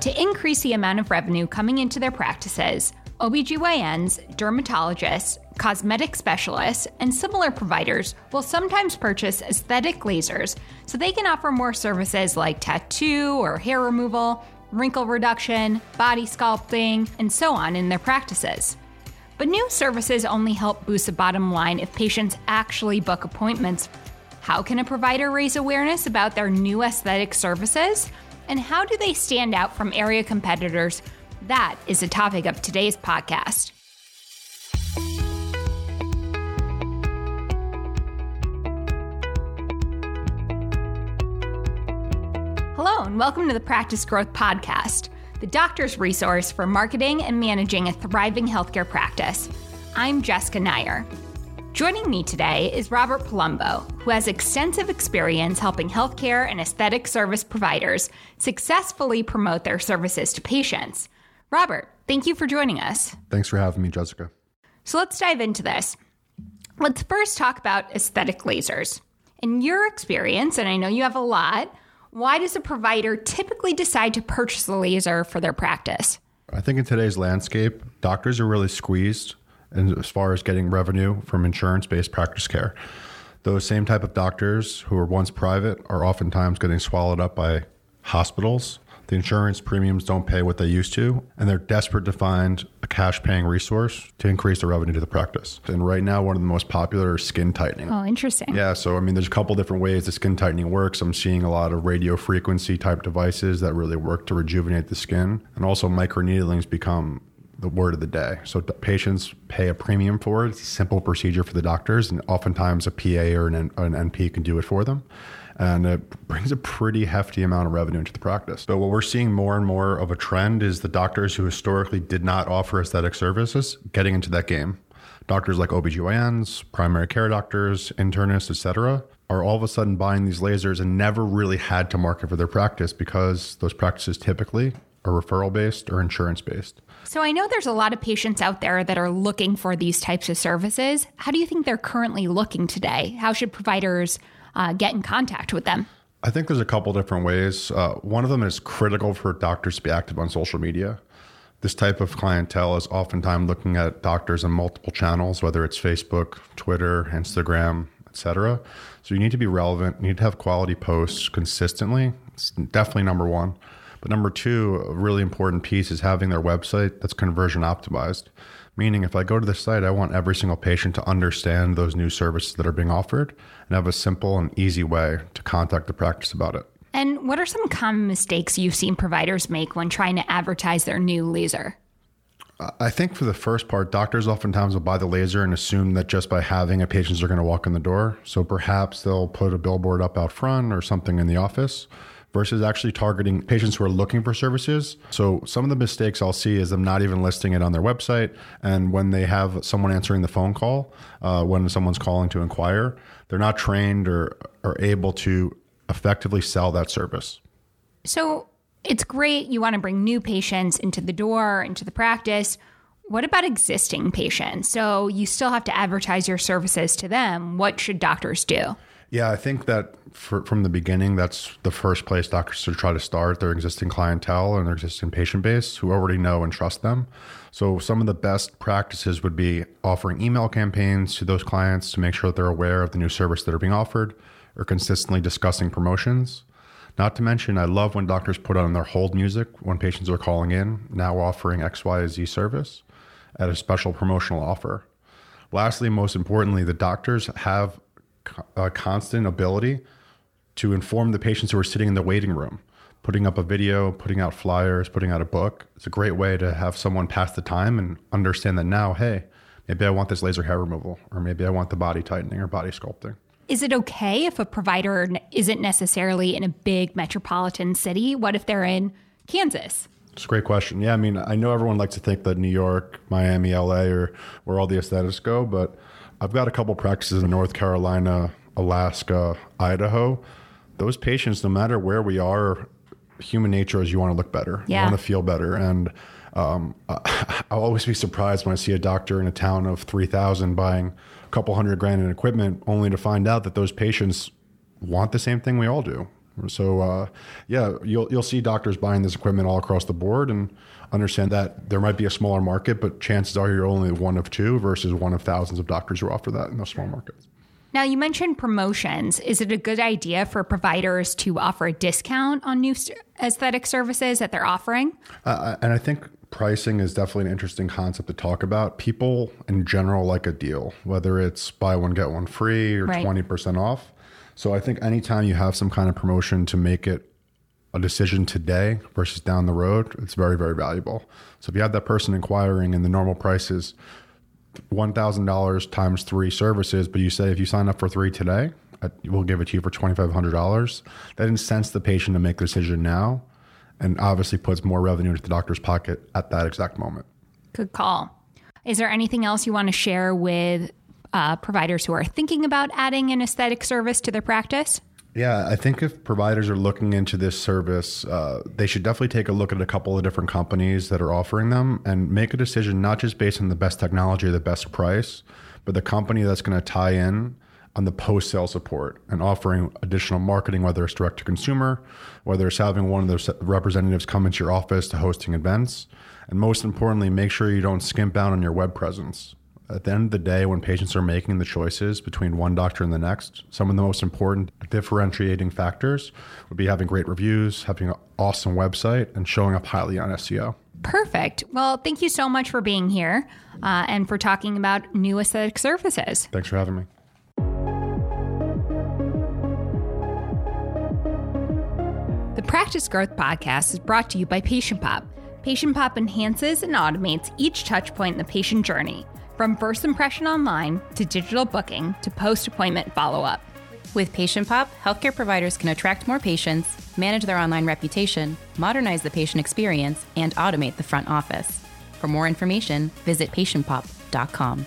To increase the amount of revenue coming into their practices, OBGYNs, dermatologists, cosmetic specialists, and similar providers will sometimes purchase aesthetic lasers so they can offer more services like tattoo or hair removal, wrinkle reduction, body sculpting, and so on in their practices. But new services only help boost the bottom line if patients actually book appointments. How can a provider raise awareness about their new aesthetic services? And how do they stand out from area competitors? That is the topic of today's podcast. Hello, and welcome to the Practice Growth Podcast, the doctor's resource for marketing and managing a thriving healthcare practice. I'm Jessica Nyer. Joining me today is Robert Palumbo, who has extensive experience helping healthcare and aesthetic service providers successfully promote their services to patients. Robert, thank you for joining us. Thanks for having me, Jessica. So let's dive into this. Let's first talk about aesthetic lasers. In your experience, and I know you have a lot, why does a provider typically decide to purchase a laser for their practice? I think in today's landscape, doctors are really squeezed as far as getting revenue from insurance based practice care. Those same type of doctors who were once private are oftentimes getting swallowed up by hospitals the insurance premiums don't pay what they used to, and they're desperate to find a cash paying resource to increase the revenue to the practice. And right now, one of the most popular is skin tightening. Oh, interesting. Yeah. So, I mean, there's a couple different ways the skin tightening works. I'm seeing a lot of radio frequency type devices that really work to rejuvenate the skin, and also microneedling's become the word of the day. So patients pay a premium for it. It's a simple procedure for the doctors, and oftentimes a PA or an, an NP can do it for them and it brings a pretty hefty amount of revenue into the practice. But what we're seeing more and more of a trend is the doctors who historically did not offer aesthetic services getting into that game. Doctors like OBGYNs, primary care doctors, internists, etc., are all of a sudden buying these lasers and never really had to market for their practice because those practices typically are referral based or insurance based. So I know there's a lot of patients out there that are looking for these types of services. How do you think they're currently looking today? How should providers uh, get in contact with them? I think there's a couple different ways. Uh, one of them is critical for doctors to be active on social media. This type of clientele is oftentimes looking at doctors on multiple channels, whether it's Facebook, Twitter, Instagram, etc. So you need to be relevant. You need to have quality posts consistently. It's definitely number one. But number two, a really important piece is having their website that's conversion optimized. Meaning, if I go to the site, I want every single patient to understand those new services that are being offered and have a simple and easy way to contact the practice about it. And what are some common mistakes you've seen providers make when trying to advertise their new laser? I think for the first part, doctors oftentimes will buy the laser and assume that just by having a patients are going to walk in the door. So perhaps they'll put a billboard up out front or something in the office versus actually targeting patients who are looking for services. So some of the mistakes I'll see is them not even listing it on their website. And when they have someone answering the phone call, uh, when someone's calling to inquire, they're not trained or are able to effectively sell that service. So it's great you want to bring new patients into the door, into the practice. What about existing patients? So you still have to advertise your services to them. What should doctors do? Yeah, I think that for, from the beginning, that's the first place doctors should try to start their existing clientele and their existing patient base who already know and trust them. So, some of the best practices would be offering email campaigns to those clients to make sure that they're aware of the new service that are being offered or consistently discussing promotions. Not to mention, I love when doctors put on their hold music when patients are calling in, now offering X, Y, Z service at a special promotional offer. Lastly, most importantly, the doctors have a uh, constant ability to inform the patients who are sitting in the waiting room. Putting up a video putting out flyers putting out a book. It's a great way to have someone pass the time and understand that now hey maybe i want this laser hair removal or maybe i want the body tightening or body sculpting. Is it okay if a provider isn't necessarily in a big metropolitan city? What if they're in kansas? It's a great question. Yeah i mean i know everyone likes to think that new york miami la are where all the aesthetics go but I've got a couple practices in North Carolina, Alaska, Idaho. Those patients, no matter where we are, human nature is you want to look better, yeah. you want to feel better, and um, I'll always be surprised when I see a doctor in a town of three thousand buying a couple hundred grand in equipment, only to find out that those patients want the same thing we all do. So uh, yeah, you'll you'll see doctors buying this equipment all across the board and understand that there might be a smaller market, but chances are you're only one of two versus one of thousands of doctors who offer that in those small markets. Now, you mentioned promotions. Is it a good idea for providers to offer a discount on new aesthetic services that they're offering? Uh, and I think pricing is definitely an interesting concept to talk about. People in general like a deal, whether it's buy one, get one free or right. 20% off. So I think anytime you have some kind of promotion to make it a decision today versus down the road, it's very, very valuable. So if you have that person inquiring and the normal price is $1,000 times three services, but you say if you sign up for three today, we'll give it to you for $2,500. That incents the patient to make the decision now and obviously puts more revenue into the doctor's pocket at that exact moment. Good call. Is there anything else you want to share with uh, providers who are thinking about adding an aesthetic service to their practice? Yeah, I think if providers are looking into this service, uh, they should definitely take a look at a couple of different companies that are offering them and make a decision not just based on the best technology or the best price, but the company that's going to tie in on the post sale support and offering additional marketing, whether it's direct to consumer, whether it's having one of those representatives come into your office to hosting events. And most importantly, make sure you don't skimp out on your web presence at the end of the day, when patients are making the choices between one doctor and the next, some of the most important differentiating factors would be having great reviews, having an awesome website, and showing up highly on SEO. Perfect. Well, thank you so much for being here uh, and for talking about new aesthetic services. Thanks for having me. The Practice Growth Podcast is brought to you by Patient Pop. Patient Pop enhances and automates each touchpoint in the patient journey from first impression online to digital booking to post appointment follow up. With Patient Pop, healthcare providers can attract more patients, manage their online reputation, modernize the patient experience, and automate the front office. For more information, visit patientpop.com.